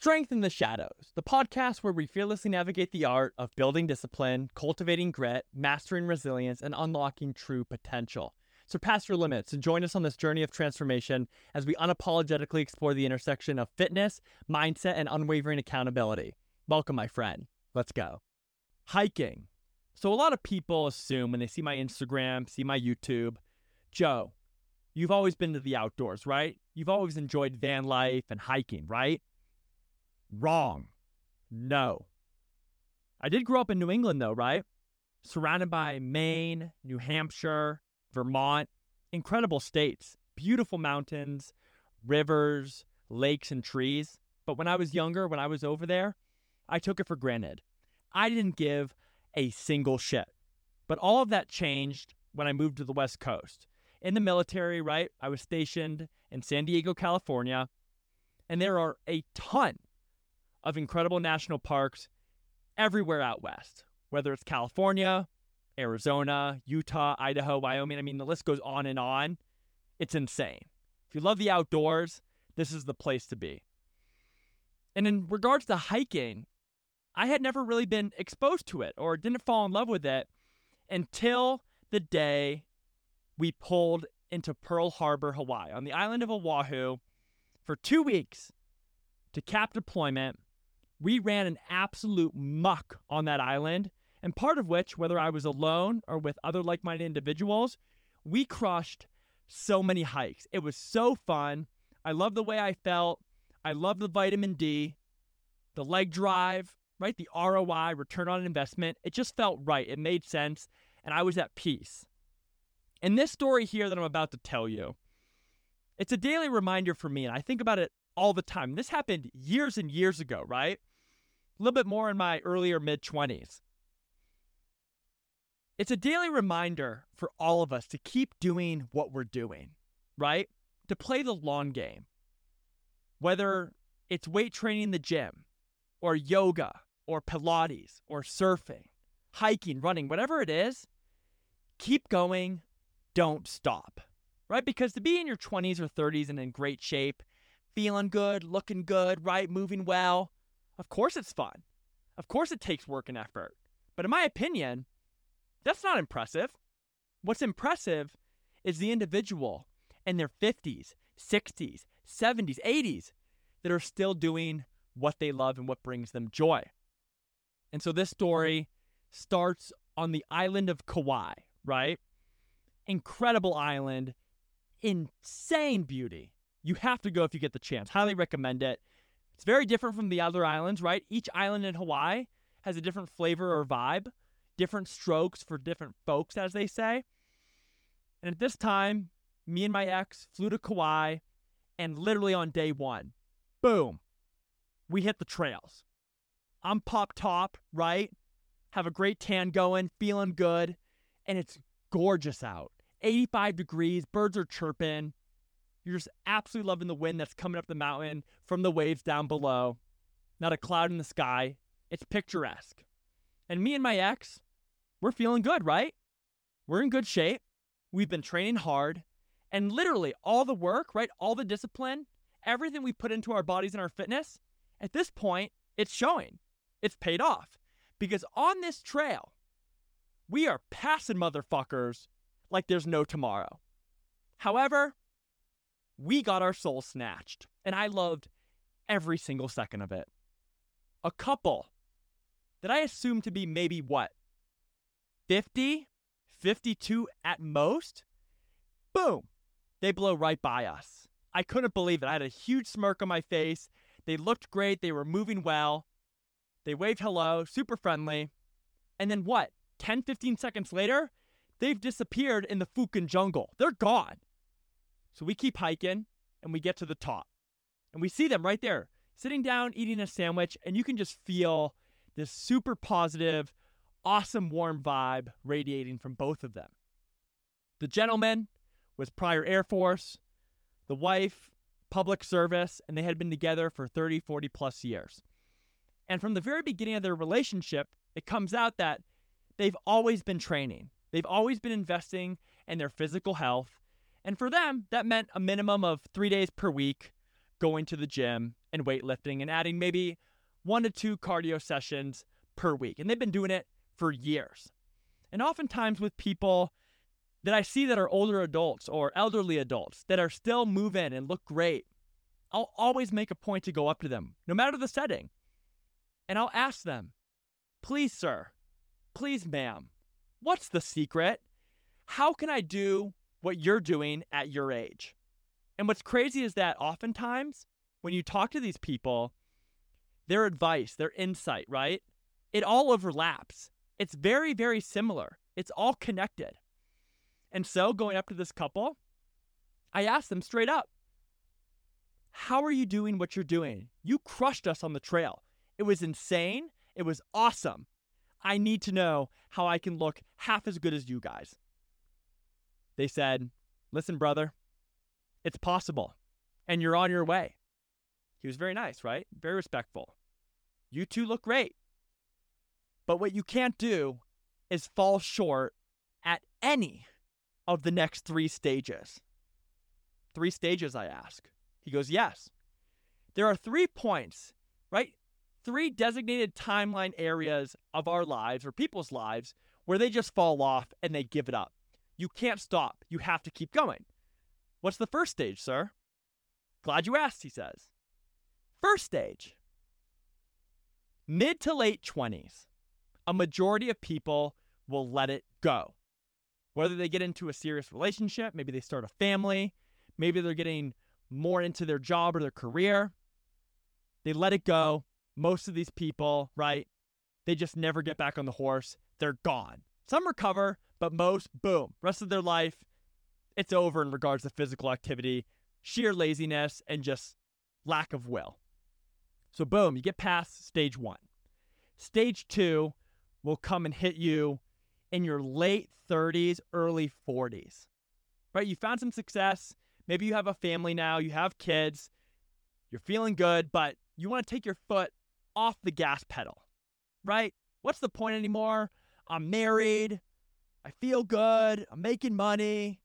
Strength in the Shadows, the podcast where we fearlessly navigate the art of building discipline, cultivating grit, mastering resilience, and unlocking true potential. Surpass your limits and join us on this journey of transformation as we unapologetically explore the intersection of fitness, mindset, and unwavering accountability. Welcome, my friend. Let's go. Hiking. So, a lot of people assume when they see my Instagram, see my YouTube, Joe, you've always been to the outdoors, right? You've always enjoyed van life and hiking, right? Wrong. No. I did grow up in New England, though, right? Surrounded by Maine, New Hampshire, Vermont, incredible states, beautiful mountains, rivers, lakes, and trees. But when I was younger, when I was over there, I took it for granted. I didn't give a single shit. But all of that changed when I moved to the West Coast. In the military, right? I was stationed in San Diego, California, and there are a ton of incredible national parks everywhere out west, whether it's California, Arizona, Utah, Idaho, Wyoming. I mean, the list goes on and on. It's insane. If you love the outdoors, this is the place to be. And in regards to hiking, I had never really been exposed to it or didn't fall in love with it until the day we pulled into Pearl Harbor, Hawaii, on the island of Oahu for two weeks to cap deployment. We ran an absolute muck on that island and part of which, whether I was alone or with other like minded individuals, we crushed so many hikes. It was so fun. I love the way I felt. I love the vitamin D, the leg drive, right? The ROI, return on investment. It just felt right. It made sense. And I was at peace. And this story here that I'm about to tell you, it's a daily reminder for me. And I think about it all the time. This happened years and years ago, right? A little bit more in my earlier mid 20s. It's a daily reminder for all of us to keep doing what we're doing, right? To play the long game. Whether it's weight training in the gym, or yoga, or Pilates, or surfing, hiking, running, whatever it is, keep going, don't stop, right? Because to be in your 20s or 30s and in great shape, feeling good, looking good, right? Moving well, of course it's fun. Of course it takes work and effort. But in my opinion, that's not impressive. What's impressive is the individual in their 50s, 60s, 70s, 80s that are still doing what they love and what brings them joy. And so this story starts on the island of Kauai, right? Incredible island, insane beauty. You have to go if you get the chance. Highly recommend it. It's very different from the other islands, right? Each island in Hawaii has a different flavor or vibe different strokes for different folks, as they say. And at this time, me and my ex flew to Kauai, and literally on day one, boom, we hit the trails. I'm pop top, right? Have a great tan going, feeling good, and it's gorgeous out. 85 degrees, birds are chirping. You're just absolutely loving the wind that's coming up the mountain from the waves down below. Not a cloud in the sky. It's picturesque. And me and my ex, we're feeling good, right? We're in good shape. We've been training hard. And literally, all the work, right? All the discipline, everything we put into our bodies and our fitness, at this point, it's showing. It's paid off. Because on this trail, we are passing motherfuckers like there's no tomorrow. However, we got our soul snatched, and I loved every single second of it. A couple that I assumed to be maybe what, 50, 52 at most, boom, they blow right by us. I couldn't believe it. I had a huge smirk on my face. They looked great. They were moving well. They waved hello, super friendly. And then what? 10, 15 seconds later, they've disappeared in the Fukin jungle. They're gone. So we keep hiking and we get to the top. And we see them right there, sitting down, eating a sandwich, and you can just feel this super positive, awesome warm vibe radiating from both of them. The gentleman was prior Air Force, the wife, public service, and they had been together for 30, 40 plus years. And from the very beginning of their relationship, it comes out that they've always been training. They've always been investing in their physical health. And for them, that meant a minimum of three days per week going to the gym and weightlifting and adding maybe one to two cardio sessions per week. And they've been doing it for years. And oftentimes with people that I see that are older adults or elderly adults that are still moving and look great, I'll always make a point to go up to them, no matter the setting. And I'll ask them, please, sir, please, ma'am, what's the secret? How can I do what you're doing at your age? And what's crazy is that oftentimes when you talk to these people, their advice, their insight, right? It all overlaps. It's very, very similar. It's all connected. And so going up to this couple, I asked them straight up, How are you doing what you're doing? You crushed us on the trail. It was insane. It was awesome. I need to know how I can look half as good as you guys. They said, Listen, brother, it's possible, and you're on your way. He was very nice, right? Very respectful. You two look great. But what you can't do is fall short at any of the next three stages. Three stages, I ask. He goes, Yes. There are three points, right? Three designated timeline areas of our lives or people's lives where they just fall off and they give it up. You can't stop. You have to keep going. What's the first stage, sir? Glad you asked, he says. First stage mid to late 20s, a majority of people will let it go. Whether they get into a serious relationship, maybe they start a family, maybe they're getting more into their job or their career, they let it go. Most of these people, right? They just never get back on the horse. They're gone. Some recover, but most, boom, rest of their life, it's over in regards to physical activity, sheer laziness, and just lack of will. So, boom, you get past stage one. Stage two will come and hit you in your late 30s, early 40s. Right? You found some success. Maybe you have a family now, you have kids, you're feeling good, but you want to take your foot off the gas pedal. Right? What's the point anymore? I'm married. I feel good. I'm making money.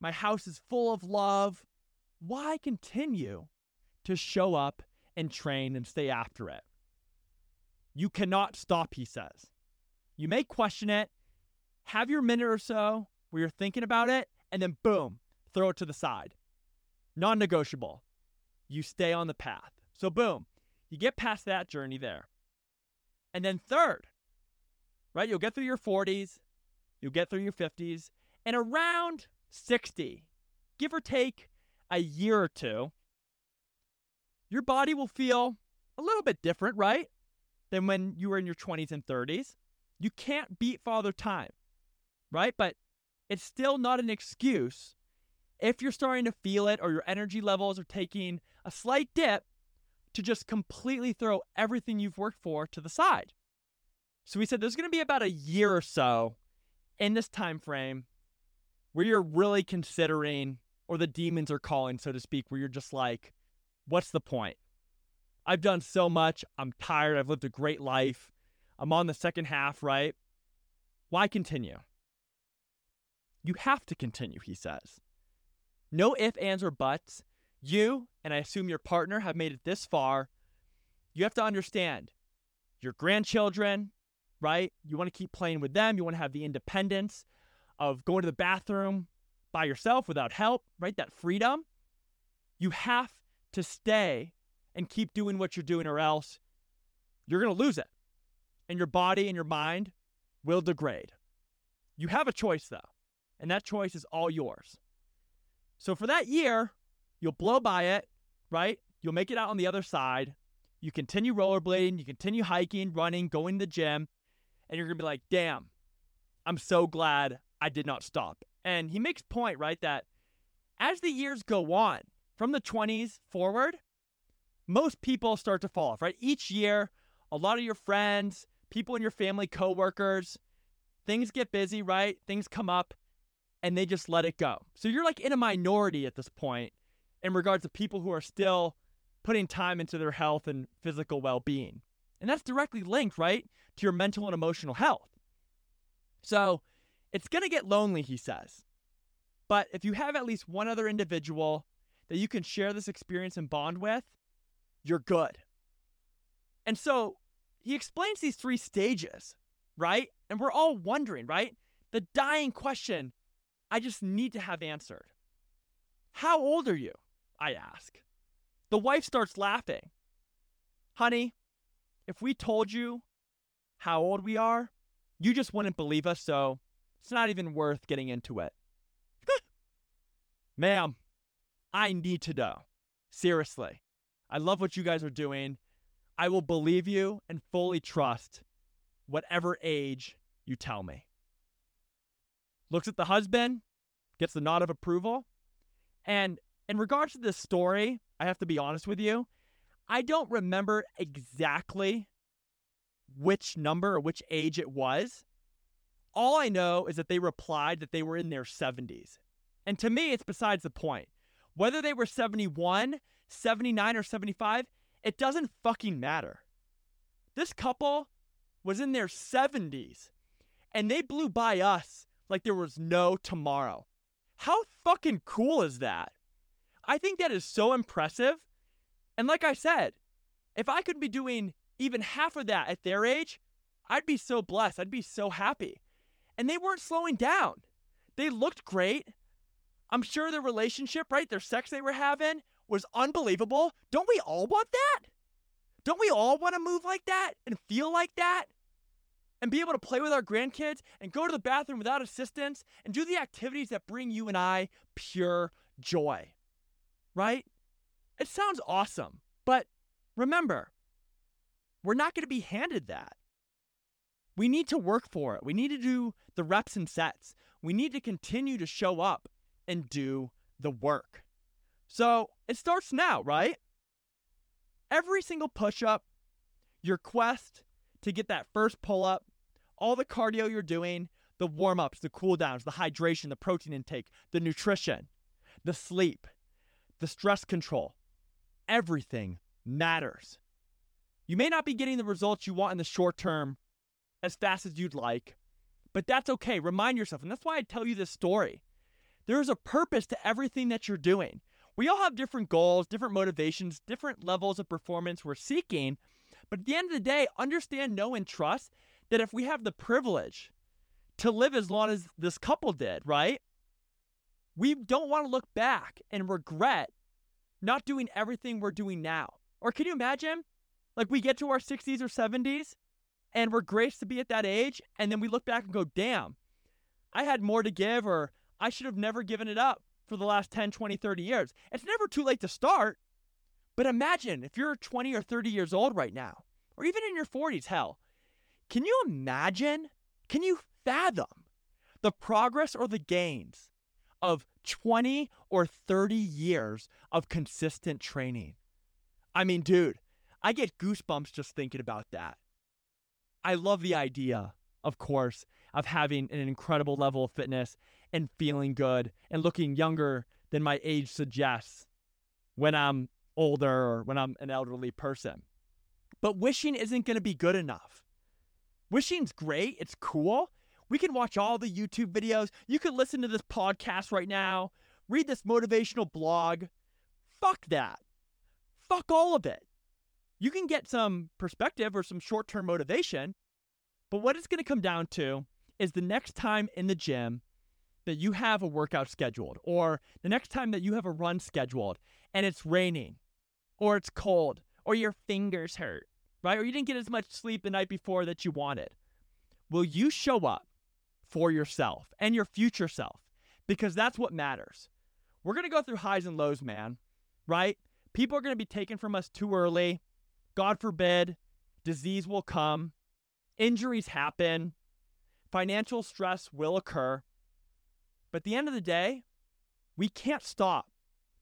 My house is full of love. Why continue to show up and train and stay after it. You cannot stop, he says. You may question it, have your minute or so where you're thinking about it, and then boom, throw it to the side. Non negotiable. You stay on the path. So, boom, you get past that journey there. And then, third, right, you'll get through your 40s, you'll get through your 50s, and around 60, give or take a year or two, your body will feel a little bit different, right? Than when you were in your 20s and 30s. You can't beat father time, right? But it's still not an excuse if you're starting to feel it or your energy levels are taking a slight dip to just completely throw everything you've worked for to the side. So we said there's going to be about a year or so in this time frame where you're really considering or the demons are calling so to speak where you're just like what's the point? I've done so much. I'm tired. I've lived a great life. I'm on the second half, right? Why continue? You have to continue, he says. No ifs, ands, or buts. You, and I assume your partner, have made it this far. You have to understand your grandchildren, right? You want to keep playing with them. You want to have the independence of going to the bathroom by yourself without help, right? That freedom. You have to stay and keep doing what you're doing, or else you're going to lose it. And your body and your mind will degrade. You have a choice, though, and that choice is all yours. So for that year, you'll blow by it, right? You'll make it out on the other side. You continue rollerblading, you continue hiking, running, going to the gym, and you're going to be like, damn, I'm so glad I did not stop. And he makes point, right, that as the years go on, from the 20s forward, most people start to fall off, right? Each year, a lot of your friends, people in your family, coworkers, things get busy, right? Things come up and they just let it go. So you're like in a minority at this point in regards to people who are still putting time into their health and physical well being. And that's directly linked, right, to your mental and emotional health. So it's going to get lonely, he says. But if you have at least one other individual that you can share this experience and bond with, you're good. And so he explains these three stages, right? And we're all wondering, right? The dying question I just need to have answered. How old are you? I ask. The wife starts laughing. Honey, if we told you how old we are, you just wouldn't believe us, so it's not even worth getting into it. Ma'am, I need to know. Seriously. I love what you guys are doing. I will believe you and fully trust whatever age you tell me. Looks at the husband, gets the nod of approval. And in regards to this story, I have to be honest with you. I don't remember exactly which number or which age it was. All I know is that they replied that they were in their 70s. And to me, it's besides the point. Whether they were 71, 79, or 75, it doesn't fucking matter. This couple was in their 70s and they blew by us like there was no tomorrow. How fucking cool is that? I think that is so impressive. And like I said, if I could be doing even half of that at their age, I'd be so blessed. I'd be so happy. And they weren't slowing down. They looked great. I'm sure their relationship, right? Their sex they were having was unbelievable. Don't we all want that? Don't we all want to move like that and feel like that? And be able to play with our grandkids and go to the bathroom without assistance and do the activities that bring you and I pure joy. Right? It sounds awesome. But remember, we're not going to be handed that. We need to work for it. We need to do the reps and sets. We need to continue to show up and do the work. So it starts now, right? Every single push up, your quest to get that first pull up, all the cardio you're doing, the warm ups, the cool downs, the hydration, the protein intake, the nutrition, the sleep, the stress control, everything matters. You may not be getting the results you want in the short term as fast as you'd like, but that's okay. Remind yourself, and that's why I tell you this story. There is a purpose to everything that you're doing. We all have different goals, different motivations, different levels of performance we're seeking. But at the end of the day, understand, know, and trust that if we have the privilege to live as long as this couple did, right? We don't want to look back and regret not doing everything we're doing now. Or can you imagine? Like we get to our 60s or 70s and we're graced to be at that age, and then we look back and go, damn, I had more to give, or I should have never given it up for the last 10, 20, 30 years. It's never too late to start. But imagine if you're 20 or 30 years old right now, or even in your 40s, hell, can you imagine? Can you fathom the progress or the gains of 20 or 30 years of consistent training? I mean, dude, I get goosebumps just thinking about that. I love the idea, of course, of having an incredible level of fitness and feeling good and looking younger than my age suggests when I'm older or when I'm an elderly person. But wishing isn't going to be good enough. Wishing's great, it's cool. We can watch all the YouTube videos. You can listen to this podcast right now, read this motivational blog. Fuck that. Fuck all of it. You can get some perspective or some short term motivation, but what it's going to come down to is the next time in the gym that you have a workout scheduled, or the next time that you have a run scheduled and it's raining, or it's cold, or your fingers hurt, right? Or you didn't get as much sleep the night before that you wanted. Will you show up for yourself and your future self? Because that's what matters. We're going to go through highs and lows, man, right? People are going to be taken from us too early. God forbid, disease will come, injuries happen, financial stress will occur. But at the end of the day, we can't stop.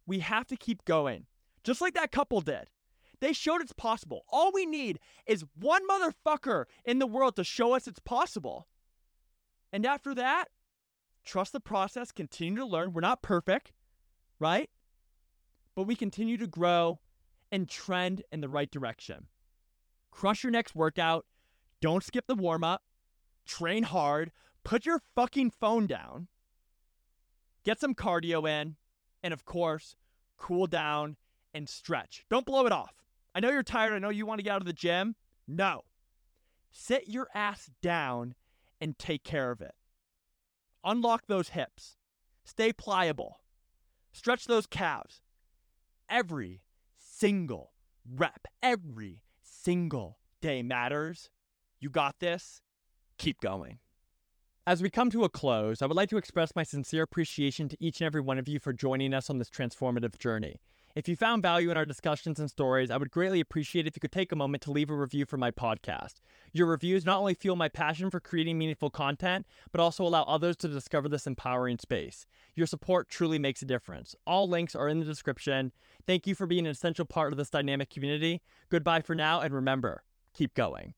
We have to keep going, just like that couple did. They showed it's possible. All we need is one motherfucker in the world to show us it's possible. And after that, trust the process, continue to learn. We're not perfect, right? But we continue to grow and trend in the right direction. Crush your next workout. Don't skip the warm up. Train hard. Put your fucking phone down get some cardio in, and of course, cool down, and stretch. Don't blow it off. I know you're tired. I know you want to get out of the gym. No. Sit your ass down and take care of it. Unlock those hips. Stay pliable. Stretch those calves. Every single rep, every single day matters. You got this. Keep going. As we come to a close, I would like to express my sincere appreciation to each and every one of you for joining us on this transformative journey. If you found value in our discussions and stories, I would greatly appreciate if you could take a moment to leave a review for my podcast. Your reviews not only fuel my passion for creating meaningful content, but also allow others to discover this empowering space. Your support truly makes a difference. All links are in the description. Thank you for being an essential part of this dynamic community. Goodbye for now, and remember, keep going.